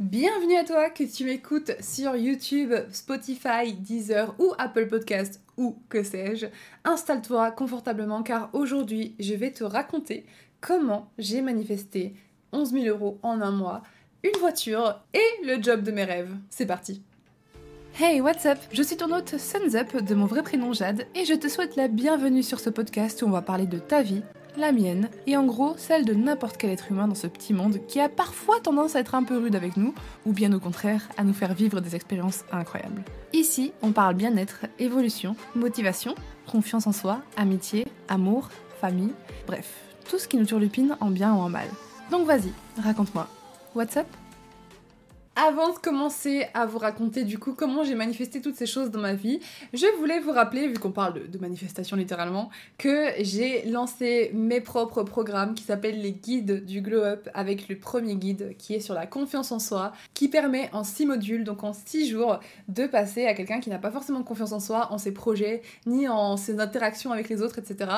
Bienvenue à toi que tu m'écoutes sur YouTube, Spotify, Deezer ou Apple Podcast ou que sais-je. Installe-toi confortablement car aujourd'hui je vais te raconter comment j'ai manifesté 11 000 euros en un mois, une voiture et le job de mes rêves. C'est parti Hey, what's up? Je suis ton hôte Suns Up de mon vrai prénom Jade et je te souhaite la bienvenue sur ce podcast où on va parler de ta vie, la mienne, et en gros celle de n'importe quel être humain dans ce petit monde qui a parfois tendance à être un peu rude avec nous, ou bien au contraire à nous faire vivre des expériences incroyables. Ici, on parle bien-être, évolution, motivation, confiance en soi, amitié, amour, famille, bref, tout ce qui nous turlupine en bien ou en mal. Donc vas-y, raconte-moi. What's up? Avant de commencer à vous raconter du coup comment j'ai manifesté toutes ces choses dans ma vie, je voulais vous rappeler, vu qu'on parle de, manifestation littéralement, que j'ai lancé mes propres programmes qui s'appellent les guides du glow up avec le premier guide qui est sur la confiance en soi, qui permet en 6 modules, donc en 6 jours, de passer à quelqu'un qui n'a pas forcément confiance en soi, en ses projets, ni en ses interactions avec les autres, etc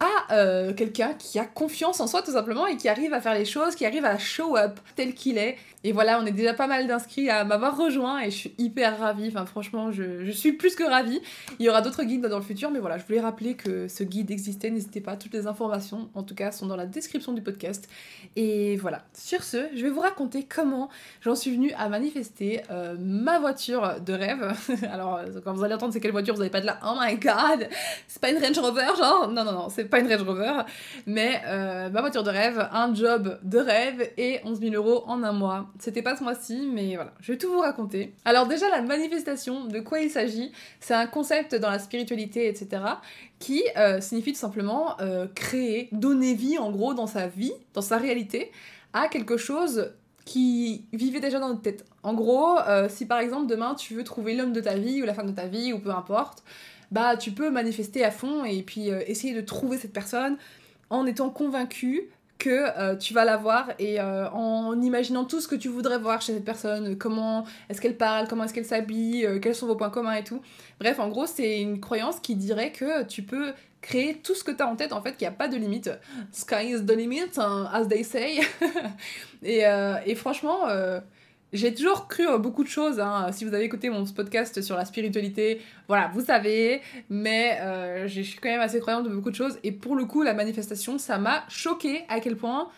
à euh, quelqu'un qui a confiance en soi tout simplement et qui arrive à faire les choses, qui arrive à show up tel qu'il est. Et voilà, on est déjà pas mal d'inscrits à m'avoir rejoint et je suis hyper ravie. Enfin, franchement, je, suis plus que ravie. Il y aura d'autres guides dans le futur, mais voilà, je voulais rappeler que ce guide existait. N'hésitez pas, toutes les informations, en tout cas, sont dans la description du podcast. Et voilà, sur ce, je vais vous raconter comment j'en suis venue à manifester euh, ma voiture de rêve. Alors, euh, quand vous allez entendre c'est quelle voiture, vous n'allez pas de là, oh my god, c'est pas une Range Rover, genre Non, non, non, c'est pas une Range Rover, mais euh, ma voiture de rêve, un job de rêve et 11 000 euros en un mois. C'était pas ce mois-ci, mais voilà, je vais tout vous raconter. Alors déjà, la manifestation, de quoi il s'agit C'est un concept dans la spiritualité, etc., qui euh, signifie tout simplement euh, créer, donner vie en gros dans sa vie, dans sa réalité, à quelque chose qui vivait déjà dans notre tête. En gros, euh, si par exemple demain tu veux trouver l'homme de ta vie ou la femme de ta vie ou peu importe, bah tu peux manifester à fond et puis essayer de trouver cette personne en étant convaincu que euh, tu vas la voir et euh, en imaginant tout ce que tu voudrais voir chez cette personne, comment est-ce qu'elle parle, comment est-ce qu'elle s'habille, euh, quels sont vos points communs et tout. Bref, en gros, c'est une croyance qui dirait que tu peux créer tout ce que tu as en tête, en fait, qu'il n'y a pas de limite. Sky is the limit, hein, as they say. et, et, franchement j'ai toujours cru beaucoup de choses. Hein. Si vous avez écouté mon podcast sur la spiritualité, voilà, vous savez. Mais euh, je suis quand même assez croyante de beaucoup de choses. Et pour le coup, la manifestation, ça m'a choqué à quel point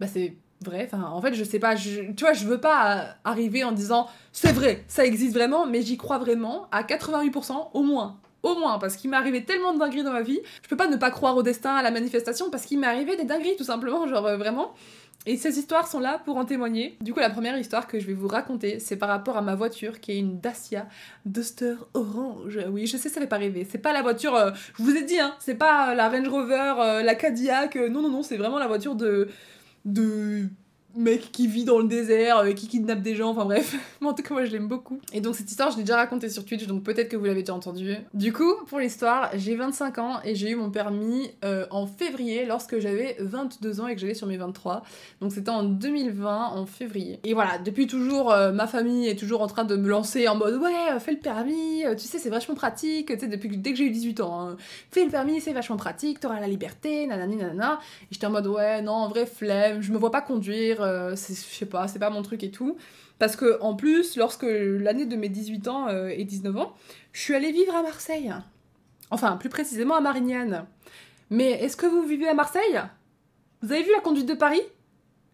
bah, c'est vrai. Enfin, en fait, je sais pas. tu vois, je veux pas arriver en disant c'est vrai, ça existe vraiment, mais j'y crois vraiment à 88% au moins. Au moins, parce qu'il m'est arrivé tellement de dingueries dans ma vie. Je peux pas ne pas croire au destin, à la manifestation, parce qu'il m'est arrivé des dingueries, tout simplement. Genre, euh, vraiment. Et ces histoires sont là pour en témoigner. Du coup, la première histoire que je vais vous raconter, c'est par rapport à ma voiture qui est une Dacia Duster Orange. Oui, je sais, ça fait pas rêver. C'est pas la voiture, euh, je vous ai dit, hein, c'est pas la Range Rover, euh, la Cadillac. Euh, non, non, non, c'est vraiment la voiture de. de mec qui vit dans le désert, euh, qui kidnappe des gens, enfin bref. En tout cas, moi je l'aime beaucoup. Et donc cette histoire, je l'ai déjà racontée sur Twitch, donc peut-être que vous l'avez déjà entendue. Du coup, pour l'histoire, j'ai 25 ans et j'ai eu mon permis euh, en février lorsque j'avais 22 ans et que j'allais sur mes 23. Donc c'était en 2020, en février. Et voilà, depuis toujours, euh, ma famille est toujours en train de me lancer en mode ouais, fais le permis, tu sais, c'est vachement pratique, tu sais, depuis dès que j'ai eu 18 ans. Hein. Fais le permis, c'est vachement pratique, t'auras la liberté, nanani nanana. Et j'étais en mode ouais, non, en vrai, flemme, je me vois pas conduire euh, je sais pas, c'est pas mon truc et tout. Parce que en plus, lorsque l'année de mes 18 ans euh, et 19 ans, je suis allée vivre à Marseille. Enfin, plus précisément à Marignane. Mais est-ce que vous vivez à Marseille? Vous avez vu la conduite de Paris?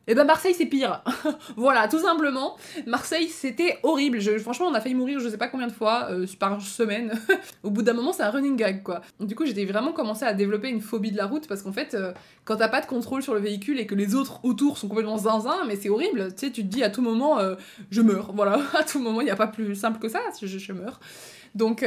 Et eh ben Marseille c'est pire. voilà, tout simplement. Marseille c'était horrible. Franchement on a failli mourir je sais pas combien de fois euh, par semaine. Au bout d'un moment c'est un running gag quoi. Du coup j'étais vraiment commencé à développer une phobie de la route parce qu'en fait euh, quand t'as pas de contrôle sur le véhicule et que les autres autour sont complètement zinzin, mais c'est horrible. Tu sais tu te dis à tout moment euh, je meurs. Voilà, à tout moment il n'y a pas plus simple que ça, je meurs. Donc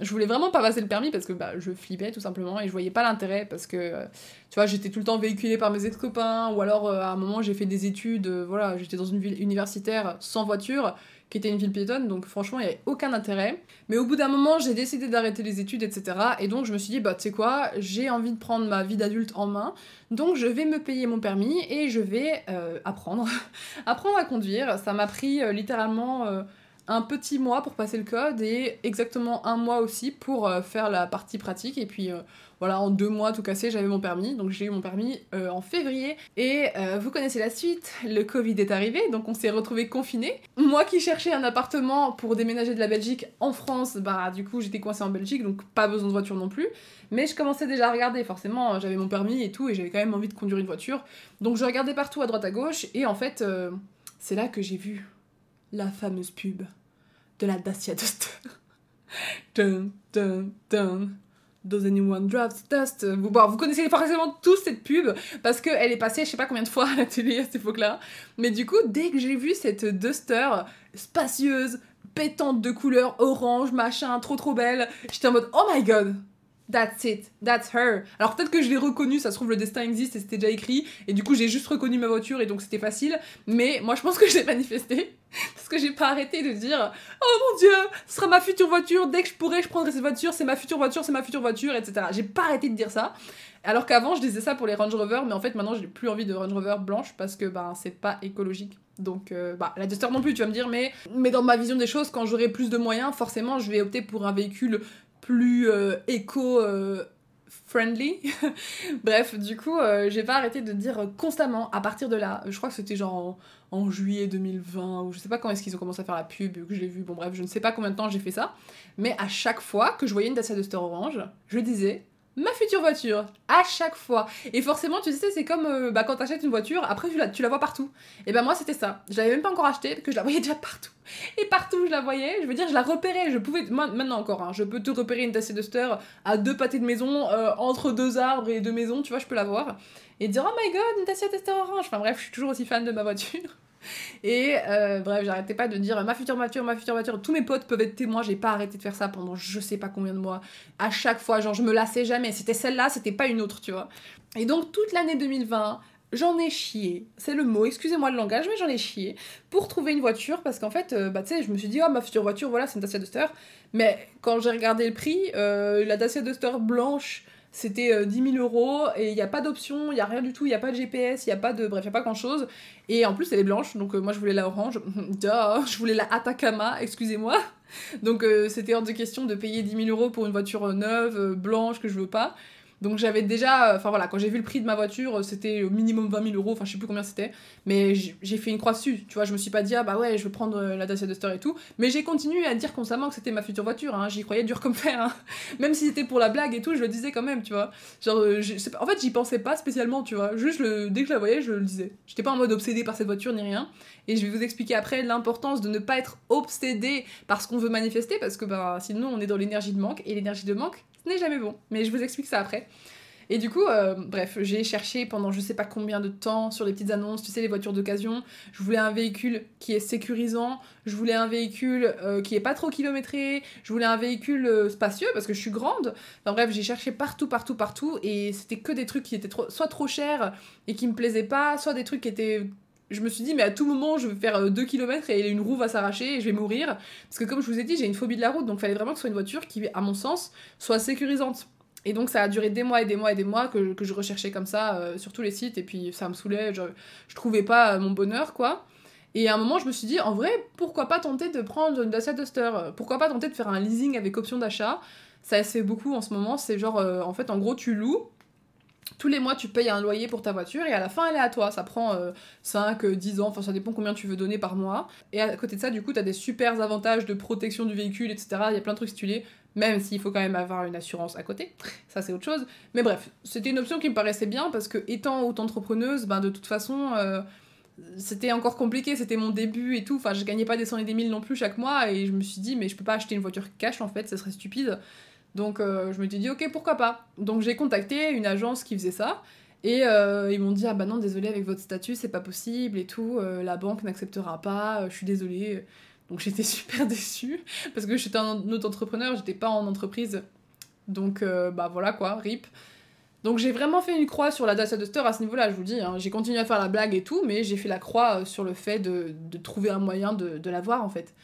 je voulais vraiment pas passer le permis parce que bah, je flippais tout simplement et je voyais pas l'intérêt parce que euh, tu vois j'étais tout le temps véhiculée par mes ex-copains ou alors euh, à un moment j'ai fait des études euh, voilà j'étais dans une ville universitaire sans voiture qui était une ville piétonne donc franchement il y avait aucun intérêt. Mais au bout d'un moment j'ai décidé d'arrêter les études etc et donc je me suis dit bah tu sais quoi j'ai envie de prendre ma vie d'adulte en main donc je vais me payer mon permis et je vais apprendre apprendre à conduire. Ça m'a pris littéralement un petit mois pour passer le code et exactement un mois aussi pour euh, faire la partie pratique. Et puis euh, voilà, en deux mois tout cassé, j'avais mon permis. Donc j'ai eu mon permis euh, en février. Et vous connaissez la suite, le Covid est arrivé, donc on s'est retrouvés confinés. Moi qui cherchais un appartement pour déménager de la Belgique en France, bah du coup j'étais coincée en Belgique, donc pas besoin de voiture non plus. Mais je commençais déjà à regarder, forcément, j'avais mon permis et tout, et j'avais quand même envie de conduire une voiture. Donc je regardais partout à droite à gauche, et en fait, c'est là que j'ai vu la fameuse pub de la Dacia Duster. dun, dun, dun. Does anyone drive Dust vous, bon, vous connaissez forcément tous cette pub parce qu'elle est passée je sais pas combien de fois à la télé à cette époque-là. Mais du coup, dès que j'ai vu cette Duster spacieuse, pétante de couleur orange, machin, trop trop belle, j'étais en mode oh my god, That's it, that's her. Alors peut-être que je l'ai reconnu, ça se trouve le destin existe et c'était déjà écrit, et du coup j'ai juste reconnu ma voiture et donc c'était facile, mais moi je pense que je l'ai manifesté, parce que j'ai pas arrêté de dire Oh mon dieu, ce sera ma future voiture, dès que je pourrai je prendrai cette voiture, c'est ma future voiture, c'est ma future voiture, etc. J'ai pas arrêté de dire ça, alors qu'avant je disais ça pour les Range Rover, mais en fait maintenant j'ai plus envie de Range Rover blanche parce que bah c'est pas écologique. Donc, euh, bah, la Duster non plus, tu vas me dire, mais, mais dans ma vision des choses, quand j'aurai plus de moyens, forcément, je vais opter pour un véhicule plus euh, éco euh, friendly. Bref, du coup, euh, j'ai pas arrêté de dire constamment à partir de là. Je crois que c'était genre en, juillet 2020 ou je sais pas quand est-ce qu'ils ont commencé à faire la pub que je l'ai vu. Bon bref, je ne sais pas combien de temps j'ai fait ça, mais à chaque fois que je voyais une Dacia Duster orange, je disais ma future voiture, à chaque fois. Et forcément, tu sais, c'est comme euh, bah, quand t'achètes une voiture, après tu la, tu la vois partout. Et ben moi, c'était ça. Je l'avais même pas encore acheté, parce que je la voyais déjà partout. Et partout je la voyais, je veux dire, je la repérais. Je pouvais, maintenant encore, hein, je peux te repérer une Dacia Duster à deux pâtés de maison, euh, entre deux arbres et deux maisons, tu vois, je peux la voir. Et dire, oh my god, une Dacia Duster orange. Enfin bref, je suis toujours aussi fan de ma voiture. Et euh, bref, j'arrêtais pas de dire ma future voiture, ma future voiture. Tous mes potes peuvent être témoins, j'ai pas arrêté de faire ça pendant je sais pas combien de mois. À chaque fois, genre, je me lassais jamais. C'était celle-là, c'était pas une autre, tu vois. Et donc, toute l'année 2020, j'en ai chié. C'est le mot, excusez-moi le langage, mais j'en ai chié pour trouver une voiture parce qu'en fait, euh, bah, tu sais, je me suis dit, oh, ma future voiture, voilà, c'est une Dacia Duster. Mais quand j'ai regardé le prix, euh, la Dacia Duster blanche c'était 10 euh, 000 euros et il n'y a pas d'option, il n'y a rien du tout, il n'y a pas de GPS, il n'y a pas de. Bref, il n'y a pas grand chose. Et en plus, elle est blanche, donc euh, moi je voulais la orange. je voulais la Atacama, excusez-moi. Donc euh, c'était hors de question de payer 10 000 euros pour une voiture neuve, blanche, que je veux pas. Donc j'avais déjà, enfin voilà, quand j'ai vu le prix de ma voiture, c'était au minimum 20 000 euros, enfin je sais plus combien c'était, mais j'ai fait une croix dessus, tu vois, je me suis pas dit, ah bah ouais, je vais prendre euh, la Dacia Duster et tout, mais j'ai continué à dire constamment que c'était ma future voiture, hein, j'y croyais dur comme fer, hein. même si c'était pour la blague et tout, je le disais quand même, tu vois. Genre, euh, en fait, j'y pensais pas spécialement, tu vois, juste le, dès que je la voyais, je le disais. J'étais pas en mode obsédé par cette voiture ni rien, et je vais vous expliquer après l'importance de ne pas être obsédé par ce qu'on veut manifester, parce que bah, sinon on est dans l'énergie de manque, et l'énergie de manque, ce n'est jamais bon. Mais je vous explique ça après. Et du coup, euh, bref, j'ai cherché pendant je sais pas combien de temps sur les petites annonces, tu sais, les voitures d'occasion. Je voulais un véhicule qui est sécurisant, je voulais un véhicule euh, qui est pas trop kilométré, je voulais un véhicule euh, spacieux parce que je suis grande. Enfin bref, j'ai cherché partout, partout, partout et c'était que des trucs qui étaient soit trop chers et qui me plaisaient pas, soit des trucs qui étaient je me suis dit, mais à tout moment, je vais faire 2 km et une roue va s'arracher et je vais mourir. Parce que, comme je vous ai dit, j'ai une phobie de la route, donc il fallait vraiment que ce soit une voiture qui, à mon sens, soit sécurisante. Et donc ça a duré des mois et des mois et des mois que, que je recherchais comme ça euh, sur tous les sites et puis ça me saoulait, je, je trouvais pas euh, mon bonheur quoi. Et à un moment je me suis dit en vrai pourquoi pas tenter de prendre une Dacia Duster, pourquoi pas tenter de faire un leasing avec option d'achat? Ça se fait beaucoup en ce moment, c'est genre euh, en fait en gros tu loues tous les mois, tu payes un loyer pour ta voiture et à la fin, elle est à toi. Ça prend 5, 10 ans, enfin ça dépend combien tu veux donner par mois. Et à côté de ça, du coup, tu as des super avantages de protection du véhicule, etc. Il y a plein de trucs stylés même s'il faut quand même avoir une assurance à côté, ça c'est autre chose. Mais bref, c'était une option qui me paraissait bien parce que étant auto-entrepreneuse, ben de toute façon, euh, c'était encore compliqué, c'était mon début et tout, enfin je gagnais pas des cent et des mille non plus chaque mois et je me suis dit mais je peux pas acheter une voiture cash en fait, ça serait stupide. Donc euh, je me suis dit ok pourquoi pas. Donc j'ai contacté une agence qui faisait ça et euh, ils m'ont dit ah bah non désolé avec votre statut c'est pas possible et tout, la banque n'acceptera pas, je suis désolée. Donc j'étais super déçue parce que j'étais un autre entrepreneur, j'étais pas en entreprise. Donc euh, bah voilà quoi, rip. Donc j'ai vraiment fait une croix sur la Dacia Duster à ce niveau-là, je vous dis. Hein. J'ai continué à faire la blague et tout, mais j'ai fait la croix euh, sur le fait de, trouver un moyen de, de l'avoir en fait.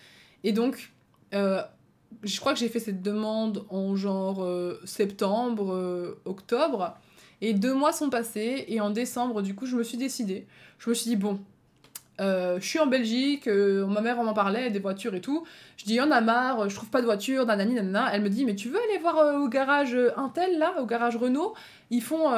Et donc, euh, je crois que j'ai fait cette demande en genre septembre, octobre. Et deux mois sont passés, et en décembre, du coup, je me suis décidée. Je me suis dit, bon, Euh, je suis en Belgique, euh, ma mère m'en parlait, des voitures et tout. Je dis, on a marre, je trouve pas de voiture, nanani, nanana. Elle me dit, mais tu veux aller voir euh, au garage Intel, là, au garage Renault? Ils font,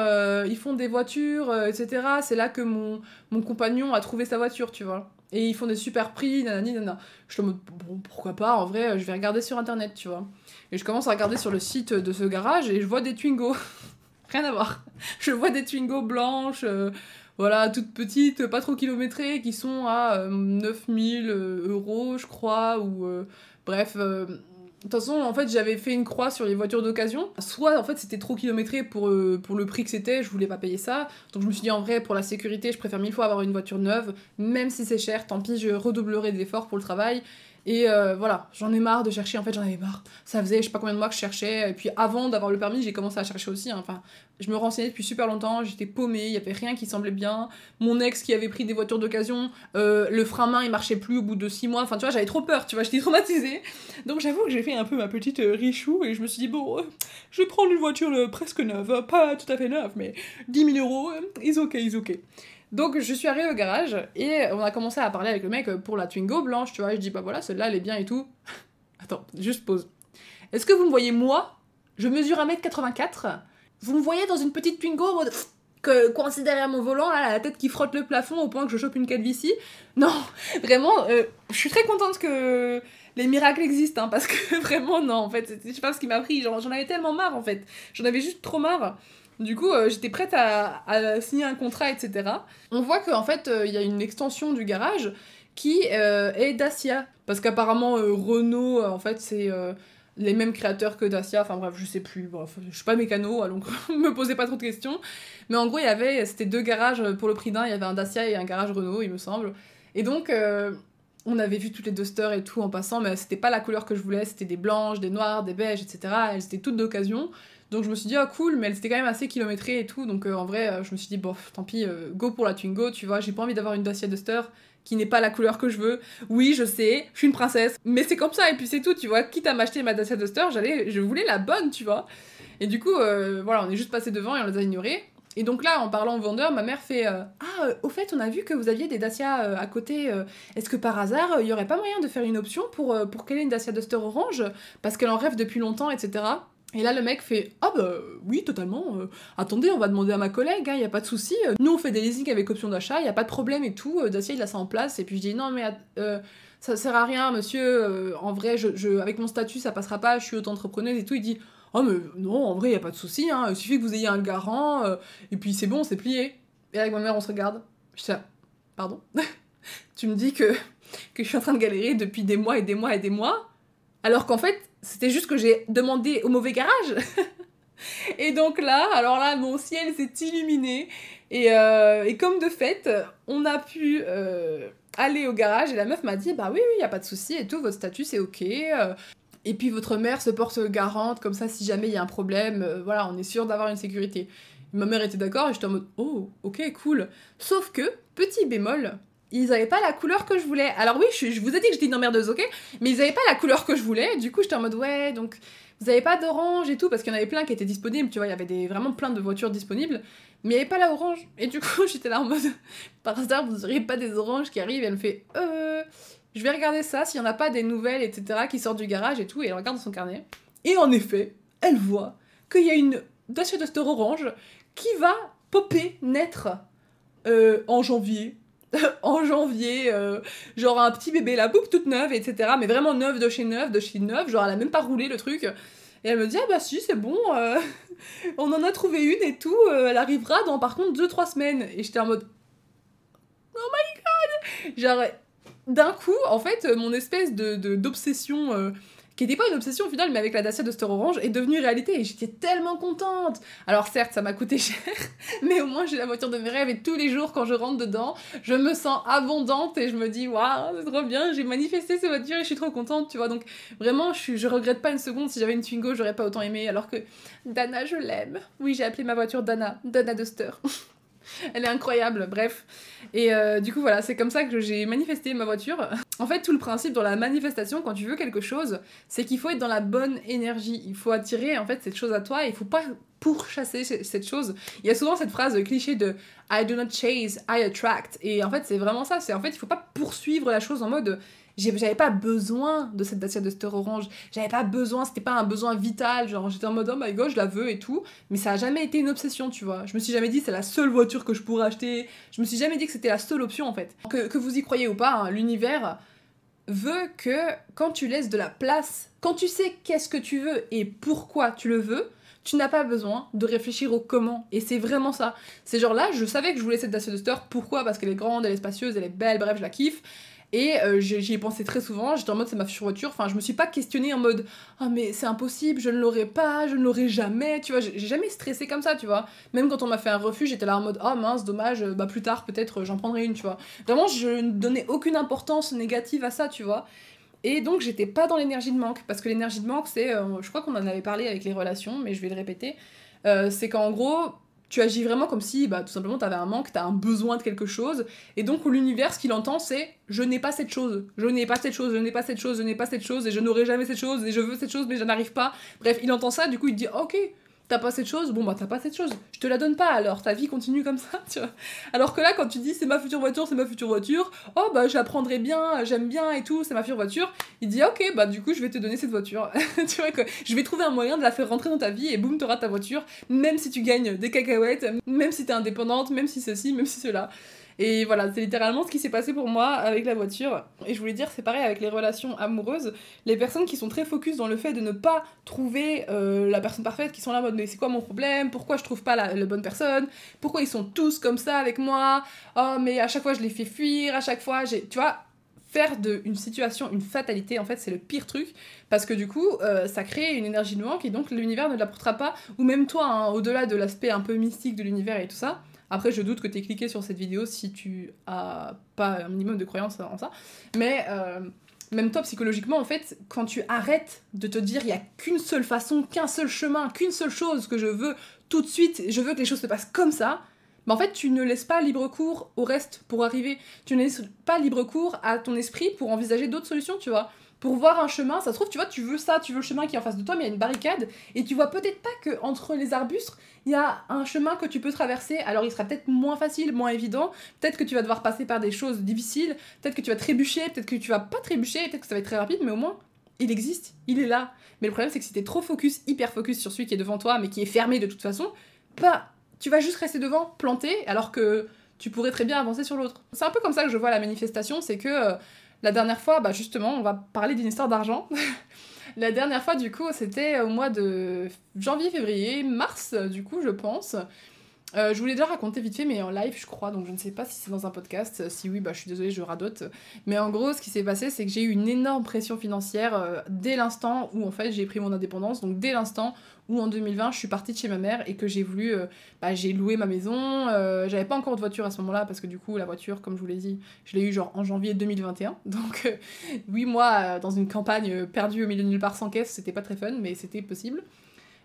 ils font des voitures, etc. C'est là que mon, mon compagnon a trouvé sa voiture, tu vois. Et ils font des super prix, nanani, nanana. Je te dis, bon, pourquoi pas, en vrai, je vais regarder sur Internet, tu vois. Et je commence à regarder sur le site de ce garage et je vois des Twingo. Rien à voir. Je vois des Twingo blanches voilà, toutes petites, pas trop kilométrées, qui sont à 9000 euh, euh, euros, je crois, ou euh, bref. De toute façon, en fait, j'avais fait une croix sur les voitures d'occasion. Soit, en fait, c'était trop kilométré pour, pour le prix que c'était, je voulais pas payer ça. Donc, je me suis dit, en vrai, pour la sécurité, je préfère mille fois avoir une voiture neuve, même si c'est cher, tant pis, je redoublerai d'efforts pour le travail. Et euh, voilà, j'en ai marre de chercher, en fait j'en avais marre. Ça faisait je sais pas combien de mois que je cherchais, et puis avant d'avoir le permis, j'ai commencé à chercher aussi. Hein. Enfin, je me renseignais depuis super longtemps, j'étais paumée, il y avait rien qui semblait bien. Mon ex qui avait pris des voitures d'occasion, euh, le frein main il marchait plus au bout de 6 mois. Enfin, tu vois, j'avais trop peur, tu vois, j'étais traumatisée. Donc j'avoue que j'ai fait un peu ma petite euh, richou, et je me suis dit, bon, je vais prendre une voiture presque neuve, pas tout à fait neuve, mais 10 000 euros, is ok, is ok. Donc je suis arrivée au garage et on a commencé à parler avec le mec pour la Twingo blanche, tu vois. Je dis bah voilà, celle-là elle est bien et tout. Attends, juste pause. Est-ce que vous me voyez moi? Je mesure 1m84. Vous me voyez dans une petite Twingo que coincée derrière mon volant, là, la tête qui frotte le plafond au point que je chope une calvitie? Non, vraiment, euh, je suis très contente que les miracles existent, hein, parce que vraiment, non, en fait, je sais pas ce qui m'a pris, j'en avais tellement marre, en fait. J'en avais juste trop marre. Du coup, euh, j'étais prête à, signer un contrat, etc. On voit qu'en fait, euh, il y a une extension du garage qui euh, est Dacia. Parce qu'apparemment, Renault, en fait, c'est les mêmes créateurs que Dacia. Enfin bref, je sais plus. Bref, je suis pas mécano, donc me posez pas trop de questions. Mais en gros, y avait, c'était deux garages pour le prix d'un. Il y avait un Dacia et un garage Renault, il me semble. Et donc, on avait vu toutes les Duster et tout en passant, mais c'était pas la couleur que je voulais. C'était des blanches, des noires, des beiges, etc. Elles étaient toutes d'occasion. Donc je me suis dit, ah cool, mais elle était quand même assez kilométrée et tout. Donc euh, en vrai, euh, je me suis dit, bof, tant pis, euh, go pour la Twingo, tu vois. J'ai pas envie d'avoir une Dacia Duster qui n'est pas la couleur que je veux. Oui, je sais, je suis une princesse, mais c'est comme ça et puis c'est tout, tu vois. Quitte à m'acheter ma Dacia Duster, j'allais, je voulais la bonne, tu vois. Et du coup, voilà, on est juste passé devant et on les a ignorés. Et donc là, en parlant au vendeur, ma mère fait Ah, au fait, on a vu que vous aviez des Dacia à côté. Est-ce que par hasard, il y aurait pas moyen de faire une option pour, pour qu'elle ait une Dacia Duster orange? Parce qu'elle en rêve depuis longtemps, etc. Et là, le mec fait Ah, bah oui, totalement. Euh, attendez, on va demander à ma collègue, il hein, n'y a pas de souci. Nous, on fait des leasing avec option d'achat, il n'y a pas de problème et tout. Euh, Dacia, il a ça en place. Et puis je dis Non, mais euh, ça sert à rien, monsieur. en vrai, je, avec mon statut, ça passera pas. Je suis auto-entrepreneuse et tout. Il dit Oh, mais non, en vrai, il n'y a pas de souci. Hein, il suffit que vous ayez un garant. et puis c'est bon, c'est plié. Et avec ma mère, on se regarde. Je dis Pardon? Tu me dis que, que je suis en train de galérer depuis des mois et des mois et des mois alors qu'en fait, c'était juste que j'ai demandé au mauvais garage. et donc là, alors là, mon ciel s'est illuminé. Et, euh, et, comme de fait, on a pu euh, aller au garage et la meuf m'a dit Bah oui, oui, il a pas de souci et tout, votre statut c'est ok. Euh. et puis votre mère se porte garante, comme ça, si jamais il y a un problème, voilà, on est sûr d'avoir une sécurité. Ma mère était d'accord et j'étais en mode Oh, ok, cool. Sauf que, petit bémol, ils avaient pas la couleur que je voulais. Alors oui, je, vous ai dit que j'étais une emmerdeuse, ok? Mais ils avaient pas la couleur que je voulais. Du coup, j'étais en mode ouais, donc vous avez pas d'orange et tout parce qu'il y en avait plein qui étaient disponibles. Tu vois, il y avait vraiment plein de voitures disponibles, mais il n'y avait pas la orange. Et du coup, j'étais là en mode par hasard, vous auriez pas des oranges qui arrivent elle me fait euh, je vais regarder ça s'il y en a pas des nouvelles, etc. qui sortent du garage et tout. Et elle regarde son carnet. Et en effet, elle voit qu'il y a une Dacia Duster orange qui va popper, naître euh, en janvier en janvier, euh, genre un petit bébé, la boucle toute neuve, etc. Mais vraiment neuve de chez neuve, de chez neuve, genre elle a même pas roulé le truc. Et elle me dit, ah bah si, c'est bon, euh, on en a trouvé une et tout, euh, elle arrivera dans par contre 2-3 semaines. Et j'étais en mode, oh my god Genre, d'un coup, en fait, mon espèce de d'obsession qui n'était pas une obsession au final, mais avec la Dacia Duster Orange, est devenue réalité et j'étais tellement contente. Alors certes, ça m'a coûté cher, mais au moins j'ai la voiture de mes rêves et tous les jours quand je rentre dedans, je me sens abondante et je me dis waouh, c'est trop bien, j'ai manifesté cette voiture et je suis trop contente, tu vois. Donc vraiment, je, je regrette pas une seconde. Si j'avais une Twingo, j'aurais pas autant aimé. Alors que Dana, je l'aime. Oui, j'ai appelé ma voiture Dana, Dana Duster. Elle est incroyable, bref. Et euh, du coup, voilà, c'est comme ça que j'ai manifesté ma voiture. En fait, tout le principe dans la manifestation, quand tu veux quelque chose, c'est qu'il faut être dans la bonne énergie. Il faut attirer, en fait, cette chose à toi. Il faut pas pourchasser cette chose. Il y a souvent cette phrase cliché de I do not chase, I attract. Et en fait, c'est vraiment ça. C'est en fait, il faut pas poursuivre la chose en mode j'avais pas besoin de cette Dacia Duster orange. J'avais pas besoin, c'était pas un besoin vital. Genre, j'étais en mode oh my god, je la veux et tout. Mais ça a jamais été une obsession, tu vois. Je me suis jamais dit c'est la seule voiture que je pourrais acheter. Je me suis jamais dit que c'était la seule option en fait. Que, que vous y croyez ou pas, hein, l'univers veut que quand tu laisses de la place, quand tu sais qu'est-ce que tu veux et pourquoi tu le veux, tu n'as pas besoin de réfléchir au comment. Et c'est vraiment ça. C'est genre là, je savais que je voulais cette Dacia Duster. Pourquoi? Parce qu'elle est grande, elle est spacieuse, elle est belle, bref, je la kiffe. Et euh, j'y ai pensé très souvent, j'étais en mode c'est ma voiture, enfin je me suis pas questionnée en mode ah mais c'est impossible, je ne l'aurai pas, je ne l'aurai jamais, tu vois, j'ai jamais stressé comme ça, tu vois. Même quand on m'a fait un refus, j'étais là en mode oh mince, dommage, bah plus tard peut-être j'en prendrai une, tu vois. Vraiment, je ne donnais aucune importance négative à ça, tu vois. Et donc j'étais pas dans l'énergie de manque, parce que l'énergie de manque c'est, euh, je crois qu'on en avait parlé avec les relations, mais je vais le répéter, euh, c'est qu'en gros tu agis vraiment comme si bah, tout simplement tu avais un manque, tu as un besoin de quelque chose. Et donc l'univers, ce qu'il entend, c'est je n'ai pas cette chose, je n'ai pas cette chose, je n'ai pas cette chose, je n'ai pas cette chose, et je n'aurai jamais cette chose, et je veux cette chose, mais je n'arrive pas. Bref, il entend ça, du coup il dit ok, t'as pas cette chose, bon bah t'as pas cette chose, je te la donne pas alors, ta vie continue comme ça, tu vois. Alors que là, quand tu dis c'est ma future voiture, c'est ma future voiture, oh bah j'apprendrai bien, j'aime bien et tout, c'est ma future voiture, il dit ok, bah du coup je vais te donner cette voiture. tu vois que je vais trouver un moyen de la faire rentrer dans ta vie et boum, t'auras ta voiture, même si tu gagnes des cacahuètes, même si t'es indépendante, même si ceci, même si cela. Et voilà, c'est littéralement ce qui s'est passé pour moi avec la voiture. Et je voulais dire, c'est pareil avec les relations amoureuses. Les personnes qui sont très focus dans le fait de ne pas trouver euh, la personne parfaite, qui sont là en mode mais c'est quoi mon problème? Pourquoi je trouve pas la, bonne personne? Pourquoi ils sont tous comme ça avec moi? Oh mais à chaque fois je les fais fuir, à chaque fois j'ai... Tu vois, faire de une situation une fatalité, en fait, c'est le pire truc, parce que du coup, euh, ça crée une énergie de et donc l'univers ne l'apportera pas, ou même toi, hein, au-delà de l'aspect un peu mystique de l'univers et tout ça, après, je doute que tu aies cliqué sur cette vidéo si tu as pas un minimum de croyance en ça. Mais euh, même toi, psychologiquement, en fait, quand tu arrêtes de te dire il n'y a qu'une seule façon, qu'un seul chemin, qu'une seule chose que je veux tout de suite, je veux que les choses se passent comme ça, mais en fait, tu ne laisses pas libre cours au reste pour arriver. Tu ne laisses pas libre cours à ton esprit pour envisager d'autres solutions, tu vois pour voir un chemin. Ça se trouve, tu vois, tu veux ça, tu veux le chemin qui est en face de toi, mais il y a une barricade, et tu vois peut-être pas que entre les arbustes, il y a un chemin que tu peux traverser. Alors il sera peut-être moins facile, moins évident. Peut-être que tu vas devoir passer par des choses difficiles. Peut-être que tu vas trébucher, peut-être que tu vas pas trébucher, peut-être que ça va être très rapide, mais au moins, il existe, il est là. Mais le problème, c'est que si t'es trop focus, hyper focus sur celui qui est devant toi, mais qui est fermé de toute façon, bah, tu vas juste rester devant, planté, alors que tu pourrais très bien avancer sur l'autre. C'est un peu comme ça que je vois la manifestation, c'est que euh, la dernière fois, bah justement, on va parler d'une histoire d'argent. la dernière fois, du coup, c'était au mois de janvier, février, mars, du coup, je pense. Euh, je voulais déjà raconter vite fait, mais en live, je crois, donc je ne sais pas si c'est dans un podcast. Si oui, bah, je suis désolée, je radote. Mais en gros, ce qui s'est passé, c'est que j'ai eu une énorme pression financière euh, dès l'instant où, en fait, j'ai pris mon indépendance. Donc, dès l'instant où, en 2020, je suis partie de chez ma mère et que j'ai voulu. Euh, bah, j'ai loué ma maison. J'avais pas encore de voiture à ce moment-là, parce que du coup, la voiture, comme je vous l'ai dit, je l'ai eu genre en janvier 2021. Donc, oui, moi, dans une campagne perdue au milieu de nulle part sans caisse, c'était pas très fun, mais c'était possible.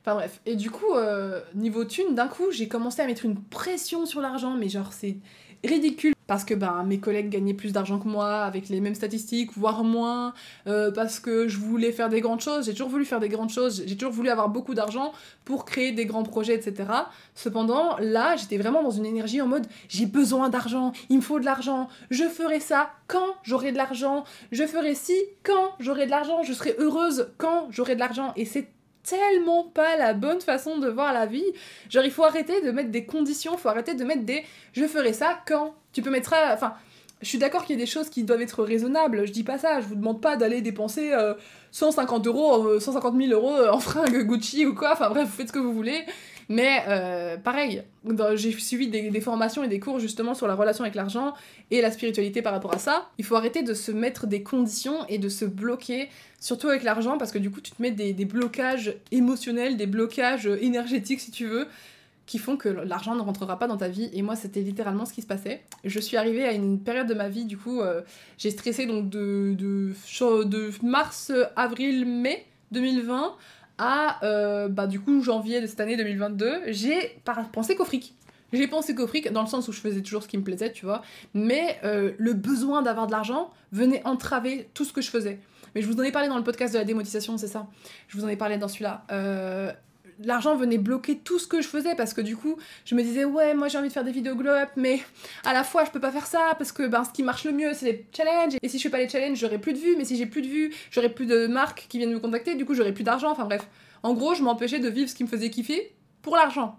Enfin bref. Et du coup, euh, niveau thune, d'un coup, j'ai commencé à mettre une pression sur l'argent, mais genre, c'est ridicule. Parce que ben, mes collègues gagnaient plus d'argent que moi, avec les mêmes statistiques, voire moins. Euh, parce que je voulais faire des grandes choses, j'ai toujours voulu faire des grandes choses, j'ai toujours voulu avoir beaucoup d'argent pour créer des grands projets, etc. Cependant, là, j'étais vraiment dans une énergie en mode j'ai besoin d'argent, il me faut de l'argent, je ferai ça quand j'aurai de l'argent, je ferai ci quand j'aurai de l'argent, je serai heureuse quand j'aurai de l'argent. Et c'est tellement pas la bonne façon de voir la vie. Genre, il faut arrêter de mettre des conditions, il faut arrêter de mettre des je ferai ça quand? Tu peux mettre. Enfin, je suis d'accord qu'il y a des choses qui doivent être raisonnables, je dis pas ça, je vous demande pas d'aller dépenser 150 euh, euros, 150 000 euros en fringues Gucci ou quoi, enfin bref, vous faites ce que vous voulez. Mais euh, pareil, j'ai suivi des, formations et des cours justement sur la relation avec l'argent et la spiritualité par rapport à ça. Il faut arrêter de se mettre des conditions et de se bloquer, surtout avec l'argent, parce que du coup tu te mets des, blocages émotionnels, des blocages énergétiques si tu veux, qui font que l'argent ne rentrera pas dans ta vie. Et moi, c'était littéralement ce qui se passait. Je suis arrivée à une période de ma vie, du coup, euh, j'ai stressé donc de, de, de mars, avril, mai 2020 à euh, bah, du coup janvier de cette année 2022, j'ai pensé qu'au fric. J'ai pensé qu'au fric dans le sens où je faisais toujours ce qui me plaisait, tu vois, mais euh, le besoin d'avoir de l'argent venait entraver tout ce que je faisais. Mais je vous en ai parlé dans le podcast de la démotisation, c'est ça? Je vous en ai parlé dans celui-là. Euh, l'argent venait bloquer tout ce que je faisais parce que du coup, je me disais, ouais, moi j'ai envie de faire des vidéos glow up, mais à la fois, je peux pas faire ça parce que ben, ce qui marche le mieux, c'est les challenges. Et si je fais pas les challenges, j'aurai plus de vues, mais si j'ai plus de vues, j'aurai plus de marques qui viennent me contacter, du coup, j'aurai plus d'argent. Enfin bref, en gros, je m'empêchais de vivre ce qui me faisait kiffer pour l'argent.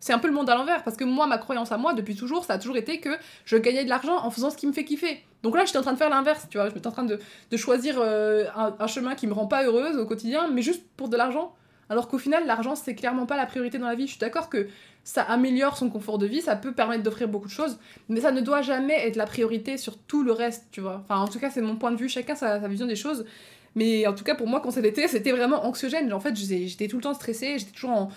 C'est un peu le monde à l'envers parce que moi, ma croyance à moi, depuis toujours, ça a toujours été que je gagnais de l'argent en faisant ce qui me fait kiffer. Donc là, j'étais en train de faire l'inverse, tu vois. Je suis en train de, de choisir euh, un, un chemin qui me rend pas heureuse au quotidien, mais juste pour de l'argent alors qu'au final, l'argent, c'est clairement pas la priorité dans la vie. Je suis d'accord que ça améliore son confort de vie, ça peut permettre d'offrir beaucoup de choses, mais ça ne doit jamais être la priorité sur tout le reste, tu vois. Enfin, en tout cas, c'est mon point de vue, chacun sa, sa vision des choses. Mais en tout cas, pour moi, quand c'était c'était vraiment anxiogène. En fait, j'étais tout le temps stressée, j'étais toujours en.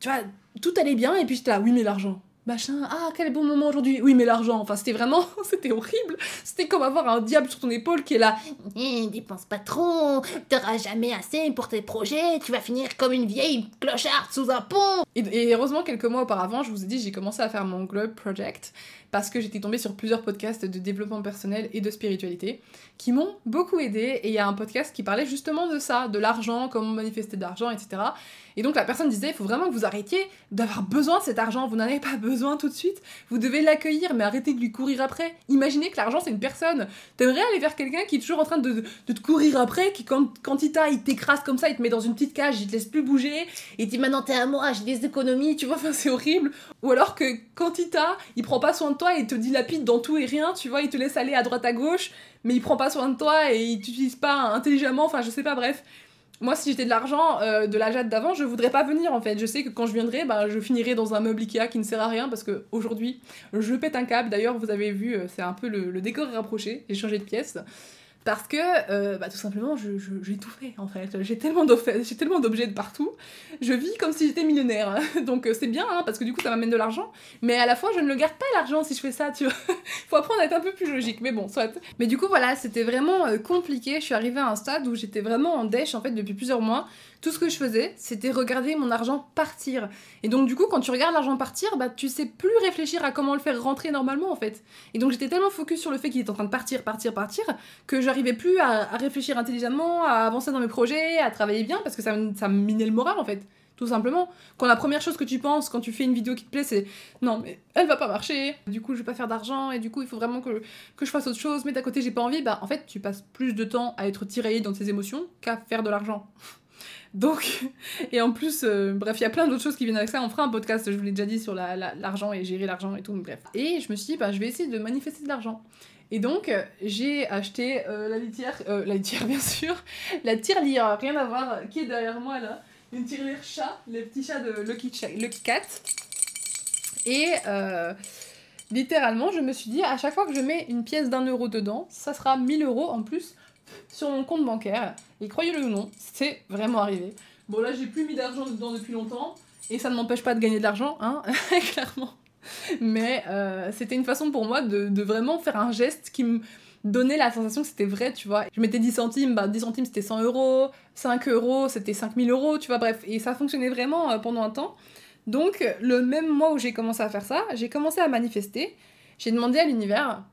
Tu vois, tout allait bien, et puis j'étais là, oui, mais l'argent machin, ah quel bon moment aujourd'hui, oui mais l'argent, enfin c'était vraiment, c'était horrible, c'était comme avoir un diable sur ton épaule qui est là, eh, dépense pas trop, t'auras jamais assez pour tes projets, tu vas finir comme une vieille clocharde sous un pont. Et, et heureusement quelques mois auparavant, je vous ai dit, j'ai commencé à faire mon Globe Project, parce que j'étais tombée sur plusieurs podcasts de développement personnel et de spiritualité qui m'ont beaucoup aidé. Et il y a un podcast qui parlait justement de ça, de l'argent, comment manifester de l'argent, etc. Et donc la personne disait, il faut vraiment que vous arrêtiez d'avoir besoin de cet argent. Vous n'en avez pas besoin tout de suite. Vous devez l'accueillir, mais arrêtez de lui courir après. Imaginez que l'argent, c'est une personne. T'aimerais aller vers quelqu'un qui est toujours en train de, te courir après, qui quand, quand il t'a, il t'écrase comme ça, il te met dans une petite cage, il te laisse plus bouger, et il dit maintenant t'es à moi, j'ai des économies, tu vois, enfin c'est horrible. Ou alors que quand il t'a, il prend pas soin de toi et te dilapide dans tout et rien, tu vois, il te laisse aller à droite à gauche, mais il prend pas soin de toi et il t'utilise pas intelligemment, enfin je sais pas, bref. Moi, si j'étais de l'argent euh, de la Jade d'avant, je voudrais pas venir en fait. Je sais que quand je viendrai, bah, je finirai dans un meuble Ikea qui ne sert à rien parce que aujourd'hui, je pète un câble. D'ailleurs, vous avez vu, euh, c'est un peu le, le décor rapproché. J'ai changé de pièce parce que euh, bah, tout simplement j'ai tout fait en fait. J'ai tellement d'objets de partout. Je vis comme si j'étais millionnaire. Donc euh, c'est bien hein, parce que du coup ça m'amène de l'argent. Mais à la fois je ne le garde pas l'argent si je fais ça tu vois. Faut apprendre à être un peu plus logique mais bon soit. Mais du coup voilà c'était vraiment euh, compliqué. Je suis arrivée à un stade où j'étais vraiment en dèche en fait depuis plusieurs mois. Tout ce que je faisais, c'était regarder mon argent partir. Et donc, du coup, quand tu regardes l'argent partir, bah, tu sais plus réfléchir à comment le faire rentrer normalement, en fait. Et donc, j'étais tellement focus sur le fait qu'il était en train de partir, partir, partir, que j'arrivais plus à, réfléchir intelligemment, à avancer dans mes projets, à travailler bien, parce que ça, ça me minait le moral, en fait tout simplement. Quand la première chose que tu penses quand tu fais une vidéo qui te plaît, c'est non, mais elle va pas marcher, du coup je vais pas faire d'argent, et du coup il faut vraiment que, que je fasse autre chose, mais d'à côté j'ai pas envie, bah en fait tu passes plus de temps à être tiraillé dans tes émotions qu'à faire de l'argent. Donc, et en plus, euh, bref, il y a plein d'autres choses qui viennent avec ça. On fera un podcast, je vous l'ai déjà dit, sur l'argent et gérer l'argent et tout, bref. Et je me suis dit, bah, je vais essayer de manifester de l'argent. Et donc, j'ai acheté euh, la litière, euh, la litière bien sûr, la tirelire, rien à voir, qui est derrière moi là. Une tirelire chat, les petits chats de Lucky, Lucky Cat. Et littéralement, je me suis dit, à chaque fois que je mets une pièce d'un euro dedans, ça sera 1000 euros en plus sur mon compte bancaire. Et croyez-le ou non, c'est vraiment arrivé. Bon là j'ai plus mis d'argent dedans depuis longtemps, et ça ne m'empêche pas de gagner de l'argent, hein, clairement. Mais euh, c'était une façon pour moi de, vraiment faire un geste qui me donnait la sensation que c'était vrai, tu vois. Je mettais 10 centimes, bah 10 centimes c'était 100 euros, 5 euros c'était 5000 euros, tu vois, bref. Et ça fonctionnait vraiment euh, pendant un temps. Donc le même mois où j'ai commencé à faire ça, j'ai commencé à manifester. J'ai demandé à l'univers,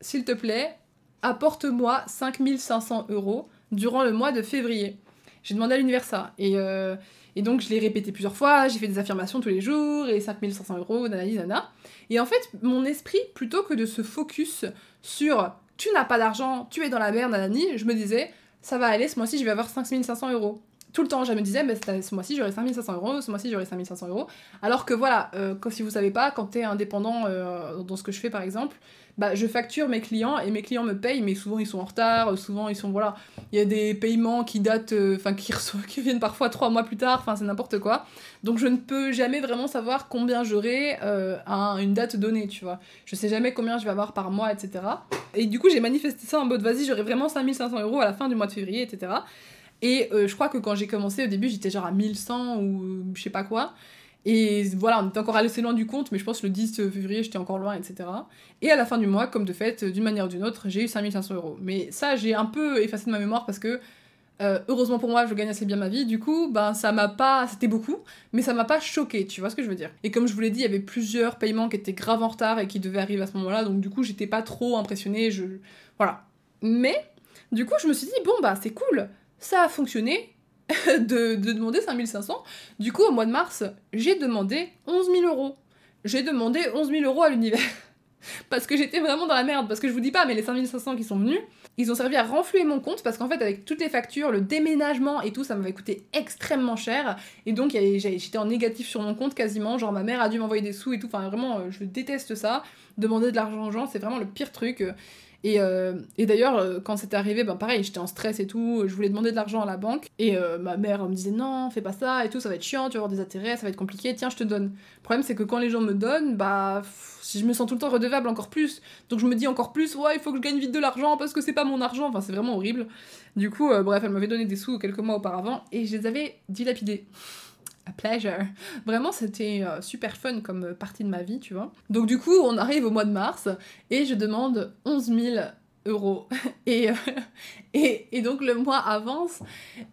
s'il te plaît, apporte-moi 5500 euros durant le mois de février. J'ai demandé à l'univers ça. Et, euh, et donc, je l'ai répété plusieurs fois, j'ai fait des affirmations tous les jours, et 5500 euros, nanani, nana. Et en fait, mon esprit, plutôt que de se focus sur tu n'as pas d'argent, tu es dans la merde, nanani, je me disais, ça va aller, ce mois-ci, je vais avoir 5500 euros tout le temps, je me disais, ce mois-ci j'aurai 5500 euros, ce mois-ci j'aurai 5500 euros. Alors que voilà, euh, si vous savez pas, quand tu es indépendant euh, dans ce que je fais par exemple, bah, je facture mes clients et mes clients me payent, mais souvent ils sont en retard, souvent ils sont, voilà, il y a des paiements qui datent, euh, enfin qui, qui viennent parfois trois mois plus tard, enfin c'est n'importe quoi. Donc je ne peux jamais vraiment savoir combien j'aurai à une date donnée, tu vois. Je sais jamais combien je vais avoir par mois, etc. Et du coup j'ai manifesté ça en mode vas-y, j'aurai vraiment 5500 euros à la fin du mois de février, etc. Et euh, je crois que quand j'ai commencé au début, j'étais genre à 1100 ou je sais pas quoi. Et voilà, on était encore assez loin du compte, mais je pense que le 10 février, j'étais encore loin, etc. Et à la fin du mois, comme de fait, d'une manière ou d'une autre, j'ai eu 5500 euros. Mais ça, j'ai un peu effacé de ma mémoire parce que, euh, heureusement pour moi, je gagne assez bien ma vie. Du coup, ben, ça m'a pas. C'était beaucoup, mais ça m'a pas choqué, tu vois ce que je veux dire. Et comme je vous l'ai dit, il y avait plusieurs paiements qui étaient grave en retard et qui devaient arriver à ce moment-là, donc du coup, j'étais pas trop impressionnée. Je... Voilà. Mais, du coup, je me suis dit, bon, bah, c'est cool ça a fonctionné, de, de demander 5500. Du coup, au mois de mars, j'ai demandé 11 000 euros. J'ai demandé 11 000 euros à l'univers. parce que j'étais vraiment dans la merde. Parce que je vous dis pas, mais les 5500 qui sont venus, ils ont servi à renflouer mon compte parce qu'en fait, avec toutes les factures, le déménagement et tout, ça m'avait coûté extrêmement cher. Et donc, j'étais en négatif sur mon compte quasiment. Genre, ma mère a dû m'envoyer des sous et tout. Enfin, vraiment, euh, je déteste ça. Demander de l'argent aux gens, c'est vraiment le pire truc. Et, euh, et d'ailleurs, euh, quand c'était arrivé, ben pareil, j'étais en stress et tout, je voulais demander de l'argent à la banque, et euh, ma mère me disait non, fais pas ça et tout, ça va être chiant, tu vas avoir des intérêts, ça va être compliqué, tiens, je te donne. Le problème, c'est que quand les gens me donnent, bah, pff, je me sens tout le temps redevable encore plus. Donc je me dis encore plus, ouais, il faut que je gagne vite de l'argent parce que c'est pas mon argent, enfin, c'est vraiment horrible. Du coup, bref, elle m'avait donné des sous quelques mois auparavant, et je les avais dilapidés. Pleasure. Vraiment, c'était euh, super fun comme euh, partie de ma vie, tu vois. Donc du coup, on arrive au mois de mars et je demande 11 000 euros. Et, euh, et, et donc le mois avance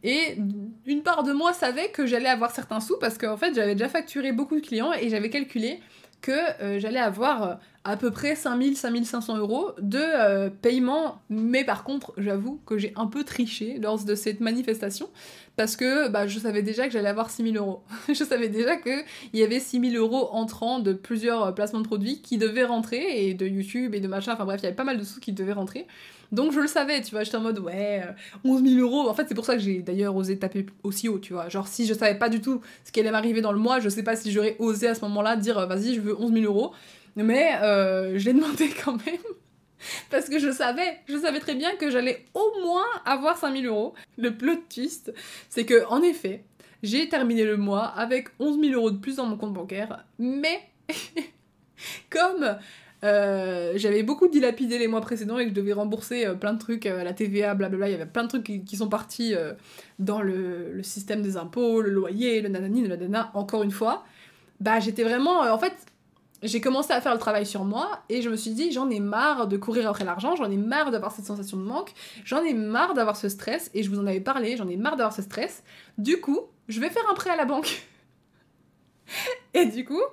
et une part de moi savait que j'allais avoir certains sous parce qu'en fait, j'avais déjà facturé beaucoup de clients et j'avais calculé que j'allais avoir à peu près 5000, 5500 euros de euh, paiement. Mais par contre, j'avoue que j'ai un peu triché lors de cette manifestation parce que bah, je savais déjà que j'allais avoir 6000 euros. je savais déjà qu'il y avait 6000 euros entrant de plusieurs euh, placements de produits qui devaient rentrer et de YouTube et de machin. Enfin bref, il y avait pas mal de sous qui devaient rentrer. Donc je le savais, tu vois, j'étais en mode ouais, euh, 11 000 euros. En fait, c'est pour ça que j'ai d'ailleurs osé taper aussi haut, tu vois. Genre, si je savais pas du tout ce qui allait m'arriver dans le mois, je sais pas si j'aurais osé à ce moment-là dire euh, vas-y, je veux 11 000 euros. Mais euh, je l'ai demandé quand même. Parce que je savais, je savais très bien que j'allais au moins avoir 5000 euros. Le plot twist, c'est que, en effet, j'ai terminé le mois avec 11 000 euros de plus dans mon compte bancaire, mais comme euh, j'avais beaucoup dilapidé les mois précédents et que je devais rembourser euh, plein de trucs, euh, la TVA, blablabla, il y avait plein de trucs qui, sont partis dans le, système des impôts, le loyer, le nanani, le nanana, encore une fois, bah j'étais vraiment... en fait, j'ai commencé à faire le travail sur moi et je me suis dit j'en ai marre de courir après l'argent, j'en ai marre d'avoir cette sensation de manque, j'en ai marre d'avoir ce stress et je vous en avais parlé, j'en ai marre d'avoir ce stress. Du coup, je vais faire un prêt à la banque. et du coup,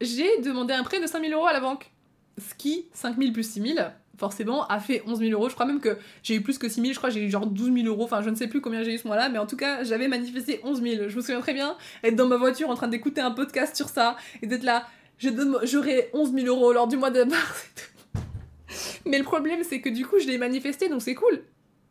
j'ai demandé un prêt de 5000 euros à la banque. Ce qui, 5000 plus 6000, forcément, a fait 11 000 euros. Je crois même que j'ai eu plus que 6 000, je crois que j'ai eu genre 12 000 euros. Enfin, je ne sais plus combien j'ai eu ce mois-là, mais en tout cas, j'avais manifesté 11 000. Je me souviens très bien être dans ma voiture en train d'écouter un podcast sur ça et d'être là. J'aurai 11 000 euros lors du mois de mars. Mais le problème, c'est que du coup, je l'ai manifesté, donc c'est cool.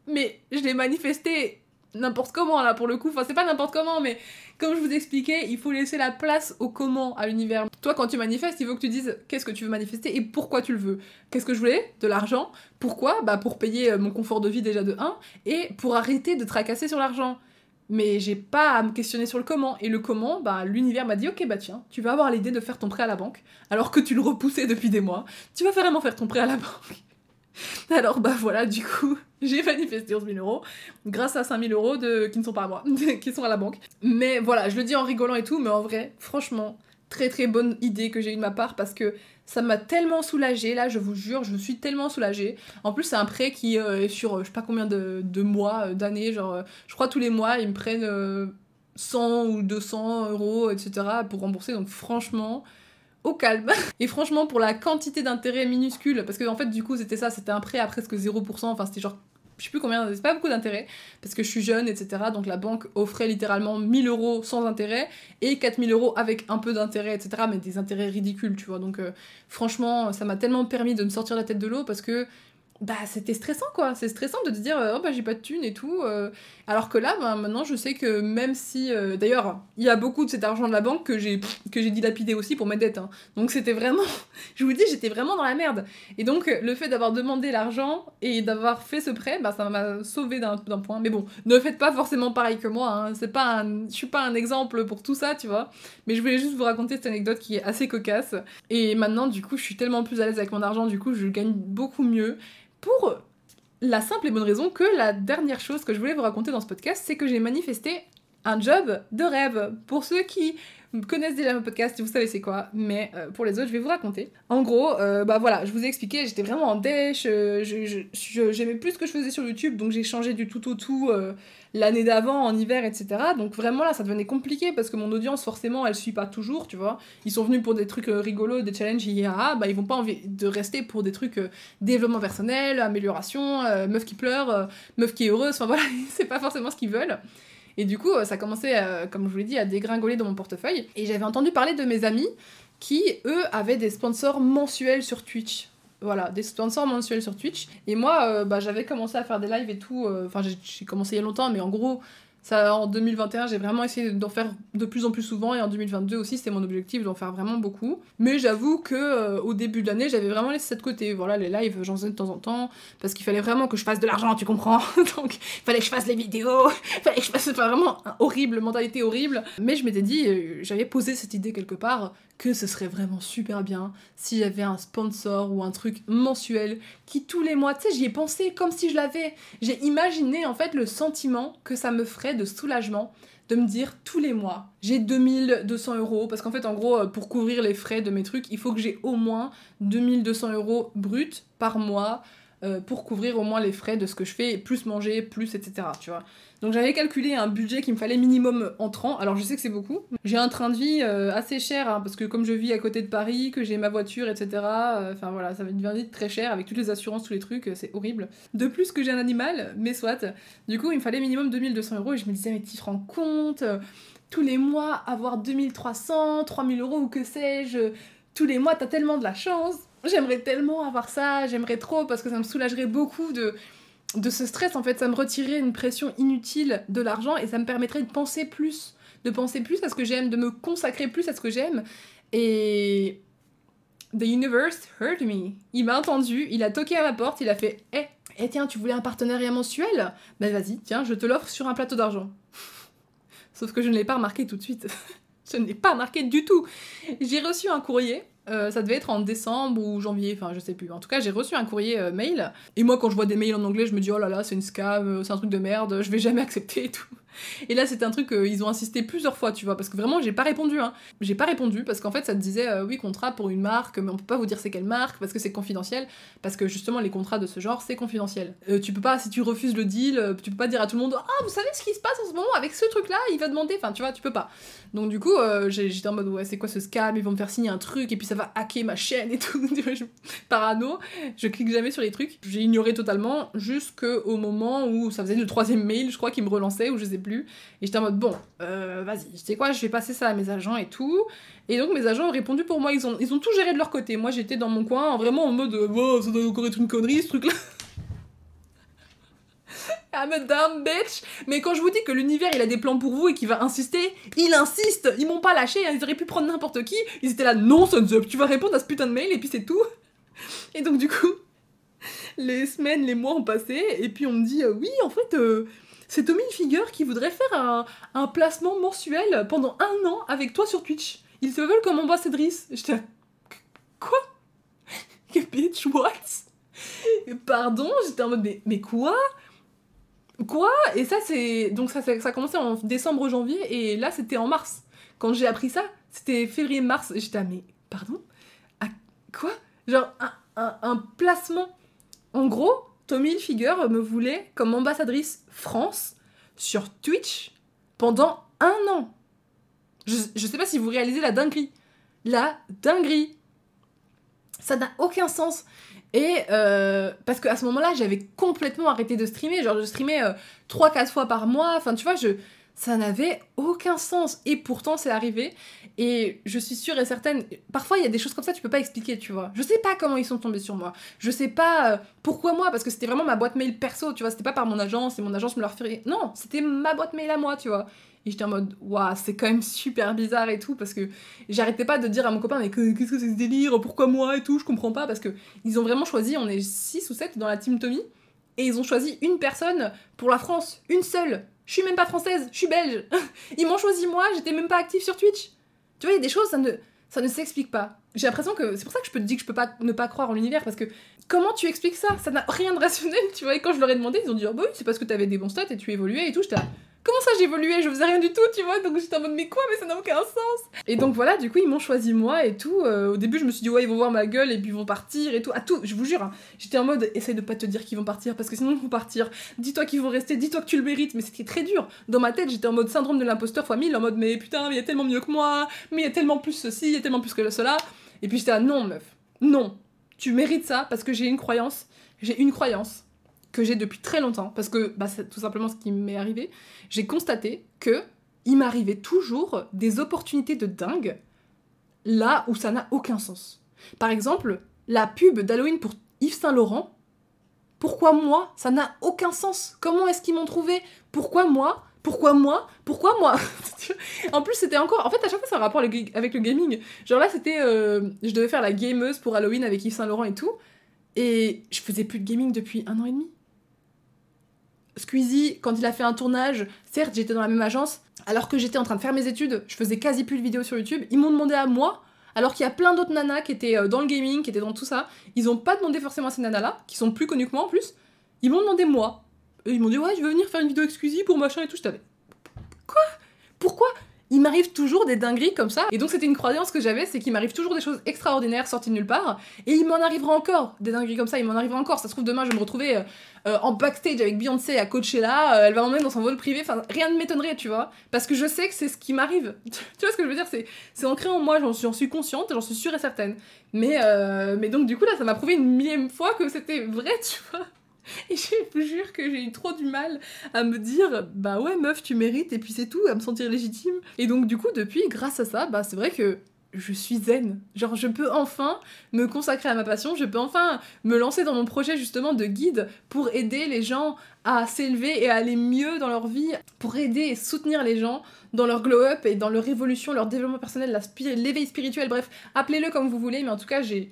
Mais je l'ai manifesté n'importe comment, là, pour le coup. Enfin, c'est pas n'importe comment, mais comme je vous expliquais, il faut laisser la place au comment à l'univers. Toi, quand tu manifestes, il faut que tu dises qu'est-ce que tu veux manifester et pourquoi tu le veux. Qu'est-ce que je voulais? De l'argent. Pourquoi? Bah pour payer euh, mon confort de vie déjà de 1 et pour arrêter de tracasser sur l'argent. Mais j'ai pas à me questionner sur le comment. Et le comment, bah l'univers m'a dit ok bah tiens, tu vas avoir l'idée de faire ton prêt à la banque, alors que tu le repoussais depuis des mois. Tu vas vraiment faire ton prêt à la banque. Alors bah voilà, du coup, j'ai manifesté 11 000 euros grâce à 5 000 euros de... qui ne sont pas à moi, qui sont à la banque. Mais voilà, je le dis en rigolant et tout, mais en vrai, franchement, très très bonne idée que j'ai eu de ma part parce que ça m'a tellement soulagée, là je vous jure, je suis tellement soulagée. En plus c'est un prêt qui euh, est sur euh, je sais pas combien de, mois, euh, d'années, genre je crois tous les mois ils me prennent euh, 100 ou 200 euros, etc. pour rembourser, donc franchement au calme. Et franchement, pour la quantité d'intérêt minuscule, parce que en fait, du coup, c'était ça, c'était un prêt à presque 0%, enfin, c'était genre, je sais plus combien, c'est pas beaucoup d'intérêt, parce que je suis jeune, etc. Donc la banque offrait littéralement 1000 euros sans intérêt et 4000 euros avec un peu d'intérêt, etc. Mais des intérêts ridicules, tu vois. Donc euh, franchement, ça m'a tellement permis de me sortir la tête de l'eau parce que bah c'était stressant quoi c'est stressant de te dire euh, oh bah j'ai pas de thunes et tout euh. alors que là bah, maintenant je sais que même si euh, d'ailleurs il y a beaucoup de cet argent de la banque que j'ai que j'ai dilapidé aussi pour mes dettes hein. donc c'était vraiment je vous dis j'étais vraiment dans la merde et donc le fait d'avoir demandé l'argent et d'avoir fait ce prêt bah ça m'a sauvé d'un point mais bon ne faites pas forcément pareil que moi hein. c'est pas je suis pas un exemple pour tout ça tu vois mais je voulais juste vous raconter cette anecdote qui est assez cocasse et maintenant du coup je suis tellement plus à l'aise avec mon argent du coup je gagne beaucoup mieux pour la simple et bonne raison que la dernière chose que je voulais vous raconter dans ce podcast, c'est que j'ai manifesté un job de rêve. Pour ceux qui connaissent déjà mon podcast, vous savez c'est quoi, mais euh, pour les autres, je vais vous raconter. En gros, euh, bah voilà, je vous ai expliqué, j'étais vraiment en dèche, euh, je- je- j'aimais plus ce que je faisais sur YouTube, donc j'ai changé du tout au tout l'année d'avant, en hiver, etc. Donc vraiment là, ça devenait compliqué parce que mon audience, forcément, elle suit pas toujours, tu vois. Ils sont venus pour des trucs rigolos, des challenges, IA, bah ils vont pas envie de rester pour des trucs développement personnel, amélioration, meuf qui pleure, meuf qui est heureuse, enfin voilà, c'est pas forcément ce qu'ils veulent. Et du coup, ça commençait, euh, comme je vous l'ai dit, à dégringoler dans mon portefeuille. Et j'avais entendu parler de mes amis qui, eux, avaient des sponsors mensuels sur Twitch. Voilà, des sponsors mensuels sur Twitch. Et moi, euh, bah, j'avais commencé à faire des lives et tout. euh, Enfin, j'ai commencé il y a longtemps, mais en gros, ça, en 2021, j'ai vraiment essayé d'en faire de plus en plus souvent. Et en 2022 aussi, c'était mon objectif d'en faire vraiment beaucoup. Mais j'avoue que euh, au début de l'année, j'avais vraiment laissé ça de côté. Voilà, les lives, j'en faisais de temps en temps. Parce qu'il fallait vraiment que je fasse de l'argent, tu comprends? Donc, il fallait que je fasse les vidéos. Il fallait que je fasse. Vraiment, horrible, mentalité horrible. Mais je m'étais dit, euh, j'avais posé cette idée quelque part que ce serait vraiment super bien si j'avais un sponsor ou un truc mensuel qui tous les mois, tu sais, j'y ai pensé comme si je l'avais. J'ai imaginé en fait le sentiment que ça me ferait de soulagement de me dire tous les mois, j'ai 2200 euros, parce qu'en fait, en gros, euh, pour couvrir les frais de mes trucs, il faut que j'ai au moins 2200 euros bruts par mois euh, pour couvrir au moins les frais de ce que je fais, plus manger, plus etc. Donc j'avais calculé un budget qu'il me fallait minimum entrant. Alors je sais que c'est beaucoup. J'ai un train de vie euh, assez cher hein, parce que comme je vis à côté de Paris, que j'ai ma voiture, etc. euh, Enfin voilà, ça va vite très cher avec toutes les assurances, tous les trucs, c'est horrible. De plus que j'ai un animal, mais soit. Du coup, il me fallait minimum 2200 euros et je me disais mais tu te rends compte tous les mois avoir 2300, 3000 euros ou que sais-je. Tous les mois, t'as tellement de la chance. J'aimerais tellement avoir ça, j'aimerais trop parce que ça me soulagerait beaucoup de de ce stress, en fait, ça me retirait une pression inutile de l'argent et ça me permettrait de penser plus, de penser plus à ce que j'aime, de me consacrer plus à ce que j'aime. Et The universe heard me. Il m'a entendu, il a toqué à ma porte, il a fait Eh, eh tiens, tu voulais un partenariat mensuel? Ben vas-y, tiens, je te l'offre sur un plateau d'argent. Sauf que je ne l'ai pas remarqué tout de suite. je ne l'ai pas remarqué du tout. J'ai reçu un courrier. Euh, ça devait être en décembre ou janvier, enfin je sais plus. En tout cas, j'ai reçu un courrier euh, mail. Et moi, quand je vois des mails en anglais, je me dis oh là là, c'est une scam, euh, c'est un truc de merde, je vais jamais accepter et tout. Et là, c'était un truc, euh, ils ont insisté plusieurs fois, tu vois, parce que vraiment, j'ai pas répondu. Hein. J'ai pas répondu parce qu'en fait, ça te disait euh, oui, contrat pour une marque, mais on peut pas vous dire c'est quelle marque parce que c'est confidentiel. Parce que justement, les contrats de ce genre, c'est confidentiel. Euh, tu peux pas, si tu refuses le deal, euh, tu peux pas dire à tout le monde ah, vous savez ce qui se passe en ce moment avec ce truc-là, il va demander. Enfin, tu vois, tu peux pas. Donc, du coup, euh, j'étais en mode ouais, c'est quoi ce scam? Ils vont me faire signer un truc et puis ça va hacker ma chaîne et tout. Parano, je clique jamais sur les trucs. J'ai ignoré totalement jusqu'au moment où ça faisait le troisième mail, je crois, qui me relançait ou je sais plus. Et j'étais en mode bon, euh, vas-y, tu sais quoi, je vais passer ça à mes agents et tout. Et donc mes agents ont répondu pour moi, ils ont, ils ont tout géré de leur côté. Moi j'étais dans mon coin, vraiment en mode, euh, wow, ça doit encore être une connerie ce truc-là. I'm a dumb bitch. Mais quand je vous dis que l'univers il a des plans pour vous et qu'il va insister, il insiste. Ils m'ont pas lâché, hein. ils auraient pu prendre n'importe qui. Ils étaient là, non, Sun's Up, tu vas répondre à ce putain de mail et puis c'est tout. Et donc du coup, les semaines, les mois ont passé et puis on me dit, euh, oui, en fait, euh, c'est Tommy Figure qui voudrait faire un, un placement mensuel pendant un an avec toi sur Twitch. Ils se veulent comme ambassadrice. J'étais quoi? Bitch, what? Pardon, j'étais en mode, mais, mais quoi? Quoi? Et ça, c'est. Donc, ça, ça, ça a commencé en décembre-janvier, et là, c'était en mars. Quand j'ai appris ça, c'était février-mars. J'étais, mais pardon? Ah, Quoi? Genre, un, un placement. En gros, Tommy Hilfiger me voulait comme ambassadrice France sur Twitch pendant un an. Je, je sais pas si vous réalisez la dinguerie. La dinguerie. Ça n'a aucun sens. Et euh, parce qu'à ce moment-là, j'avais complètement arrêté de streamer. Genre, je streamais euh, 3-4 fois par mois. Enfin, tu vois, je, ça n'avait aucun sens. Et pourtant, c'est arrivé. Et je suis sûre et certaine. Parfois, il y a des choses comme ça, tu peux pas expliquer, tu vois. Je sais pas comment ils sont tombés sur moi. Je sais pas euh, pourquoi moi, parce que c'était vraiment ma boîte mail perso, tu vois. C'était pas par mon agence et mon agence me leur ferait. Non, c'était ma boîte mail à moi, tu vois. Et j'étais en mode, waouh, c'est quand même super bizarre et tout, parce que j'arrêtais pas de dire à mon copain, mais que- qu'est-ce que c'est ce délire, pourquoi moi et tout, je comprends pas, parce que ils ont vraiment choisi, on est 6 ou 7 dans la team Tommy, et ils ont choisi une personne pour la France, une seule. Je suis même pas française, je suis belge. Ils m'ont choisi moi, j'étais même pas active sur Twitch. Tu vois, il y a des choses, ça ne, ça ne s'explique pas. J'ai l'impression que c'est pour ça que je peux te dire que je peux pas ne pas croire en l'univers, parce que comment tu expliques ça? Ça n'a rien de rationnel, tu vois. Et quand je leur ai demandé, ils ont dit, oh bah oui, c'est parce que t'avais des bons stats et tu évoluais et tout. J'étais comment ça j'évoluais? Je faisais rien du tout, tu vois? Donc j'étais en mode, mais quoi? Mais ça n'a aucun sens. Et donc voilà, du coup, ils m'ont choisi moi et tout. Euh, au début, je me suis dit, ouais, ils vont voir ma gueule et puis ils vont partir et tout. À tout, je vous jure, hein, j'étais en mode, essaye de pas te dire qu'ils vont partir parce que sinon ils vont partir. Dis-toi qu'ils vont rester, dis-toi que tu le mérites. Mais c'était très dur. Dans ma tête, j'étais en mode syndrome de l'imposteur fois 1000, en mode, mais putain, mais il y a tellement mieux que moi, mais il y a tellement plus ceci, il y a tellement plus que cela. Et puis j'étais là, non, meuf, non, tu mérites ça parce que j'ai une croyance, j'ai une croyance. Que j'ai depuis très longtemps, parce que bah, c'est tout simplement ce qui m'est arrivé, j'ai constaté que il m'arrivait toujours des opportunités de dingue là où ça n'a aucun sens. Par exemple, la pub d'Halloween pour Yves Saint Laurent. Pourquoi moi Ça n'a aucun sens? Comment est-ce qu'ils m'ont trouvé? Pourquoi moi? Pourquoi moi? Pourquoi moi? En plus, c'était encore. En fait, à chaque fois, c'est un rapport avec le gaming. Genre là, c'était. Euh, je devais faire la gameuse pour Halloween avec Yves Saint Laurent et tout. Et je faisais plus de gaming depuis un an et demi. Squeezie, quand il a fait un tournage, certes, j'étais dans la même agence, alors que j'étais en train de faire mes études, je faisais quasi plus de vidéos sur YouTube. Ils m'ont demandé à moi, alors qu'il y a plein d'autres nanas qui étaient euh, dans le gaming, qui étaient dans tout ça. Ils ont pas demandé forcément à ces nanas-là, qui sont plus connues que moi en plus. Ils m'ont demandé moi. ils m'ont dit, ouais, je veux venir faire une vidéo exclusive pour machin et tout. Je t'avais. Quoi Pourquoi? Il m'arrive toujours des dingueries comme ça. Et donc c'était une croyance que j'avais, c'est qu'il m'arrive toujours des choses extraordinaires sorties de nulle part. Et il m'en arrivera encore des dingueries comme ça, il m'en arrivera encore. Ça se trouve demain je vais me retrouver euh, euh, en backstage avec Beyoncé à Coachella, euh, elle va m'emmener dans son vol privé, enfin rien ne m'étonnerait, tu vois. Parce que je sais que c'est ce qui m'arrive. tu vois ce que je veux dire? C'est ancré en moi, j'en suis, consciente, j'en suis sûre et certaine. Mais, mais donc du coup là ça m'a prouvé une millième fois que c'était vrai, tu vois. Et je vous jure que j'ai eu trop du mal à me dire, bah ouais, meuf, tu mérites, et puis c'est tout, à me sentir légitime. Et donc, du coup, depuis, grâce à ça, bah c'est vrai que je suis zen. Genre, je peux enfin me consacrer à ma passion, je peux enfin me lancer dans mon projet justement de guide pour aider les gens à s'élever et à aller mieux dans leur vie, pour aider et soutenir les gens dans leur glow-up et dans leur évolution, leur développement personnel, l'éveil spirituel, bref, appelez-le comme vous voulez, mais en tout cas, j'ai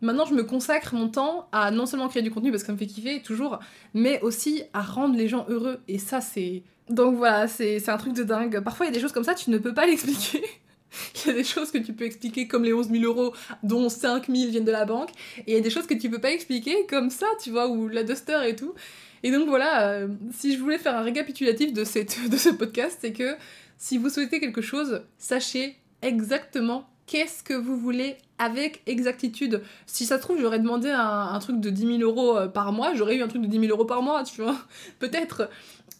Maintenant, je me consacre mon temps à non seulement créer du contenu parce que ça me fait kiffer toujours, mais aussi à rendre les gens heureux. Et ça, c'est. Donc voilà, c'est un truc de dingue. Parfois, il y a des choses comme ça, tu ne peux pas l'expliquer. il y a des choses que tu peux expliquer comme les 11 000 euros, dont 5 000 viennent de la banque. Et il y a des choses que tu peux pas expliquer comme ça, tu vois, ou la Duster et tout. Et donc voilà, euh, si je voulais faire un récapitulatif de, cette, de ce podcast, c'est que si vous souhaitez quelque chose, sachez exactement qu'est-ce que vous voulez avec exactitude. Si ça se trouve, j'aurais demandé un, truc de 10 000 euros euh, par mois, j'aurais eu un truc de 10 000 euros par mois, tu vois, peut-être.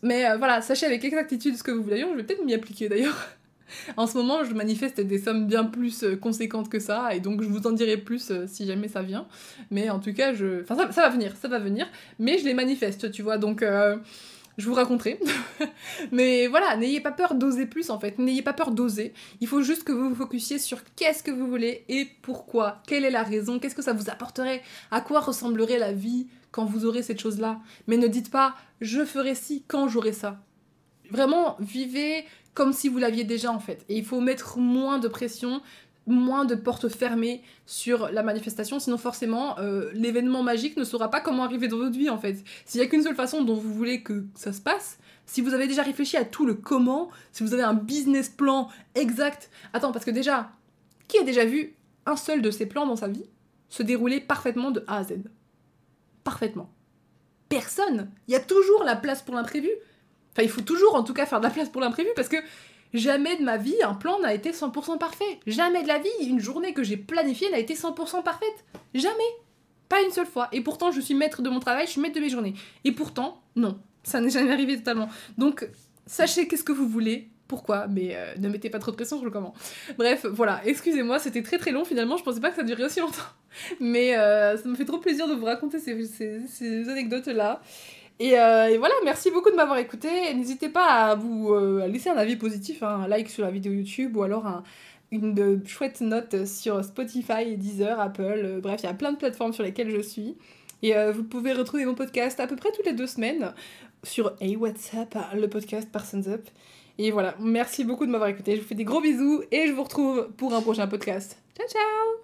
Mais euh, voilà, sachez avec exactitude ce que vous voulez. Je vais peut-être m'y appliquer d'ailleurs. en ce moment, je manifeste des sommes bien plus euh, conséquentes que ça, et donc je vous en dirai plus si jamais ça vient. Mais en tout cas, je... Enfin, ça, ça, va venir, ça va venir, mais je les manifeste, tu vois, donc je vous raconterai. Mais voilà, n'ayez pas peur d'oser plus en fait, n'ayez pas peur d'oser. Il faut juste que vous vous focussiez sur qu'est-ce que vous voulez et pourquoi, quelle est la raison, qu'est-ce que ça vous apporterait, à quoi ressemblerait la vie quand vous aurez cette chose-là? Mais ne dites pas je ferai ci quand j'aurai ça. Vraiment, vivez comme si vous l'aviez déjà en fait. Et il faut mettre moins de pression moins de portes fermées sur la manifestation, sinon forcément euh, l'événement magique ne saura pas comment arriver dans votre vie en fait. S'il n'y a qu'une seule façon dont vous voulez que ça se passe, si vous avez déjà réfléchi à tout le comment, si vous avez un business plan exact, attends parce que déjà, qui a déjà vu un seul de ces plans dans sa vie se dérouler parfaitement de A à Z? Parfaitement. Personne. Il y a toujours la place pour l'imprévu. Enfin, il faut toujours en tout cas faire de la place pour l'imprévu parce que Jamais de ma vie, un plan n'a été 100% parfait. Jamais de la vie, une journée que j'ai planifiée n'a été 100% parfaite. Jamais. Pas une seule fois. Et pourtant, je suis maître de mon travail, je suis maître de mes journées. Et pourtant, non. Ça n'est jamais arrivé totalement. Donc, sachez qu'est-ce que vous voulez. Pourquoi? Mais euh, ne mettez pas trop de pression sur le comment. Bref, voilà. Excusez-moi, c'était très très long finalement. Je pensais pas que ça durait aussi longtemps. Mais euh, ça me fait trop plaisir de vous raconter ces, ces anecdotes-là. Euh, et, voilà, merci beaucoup de m'avoir écouté. N'hésitez pas à vous euh, laisser un avis positif, hein, un like sur la vidéo YouTube ou alors une euh, chouette note sur Spotify, Deezer, Apple. bref, il y a plein de plateformes sur lesquelles je suis. Et vous pouvez retrouver mon podcast à peu près toutes les deux semaines sur Hey What's Up, le podcast Parsons Up. Et voilà, merci beaucoup de m'avoir écouté. Je vous fais des gros bisous et je vous retrouve pour un prochain podcast. Ciao ciao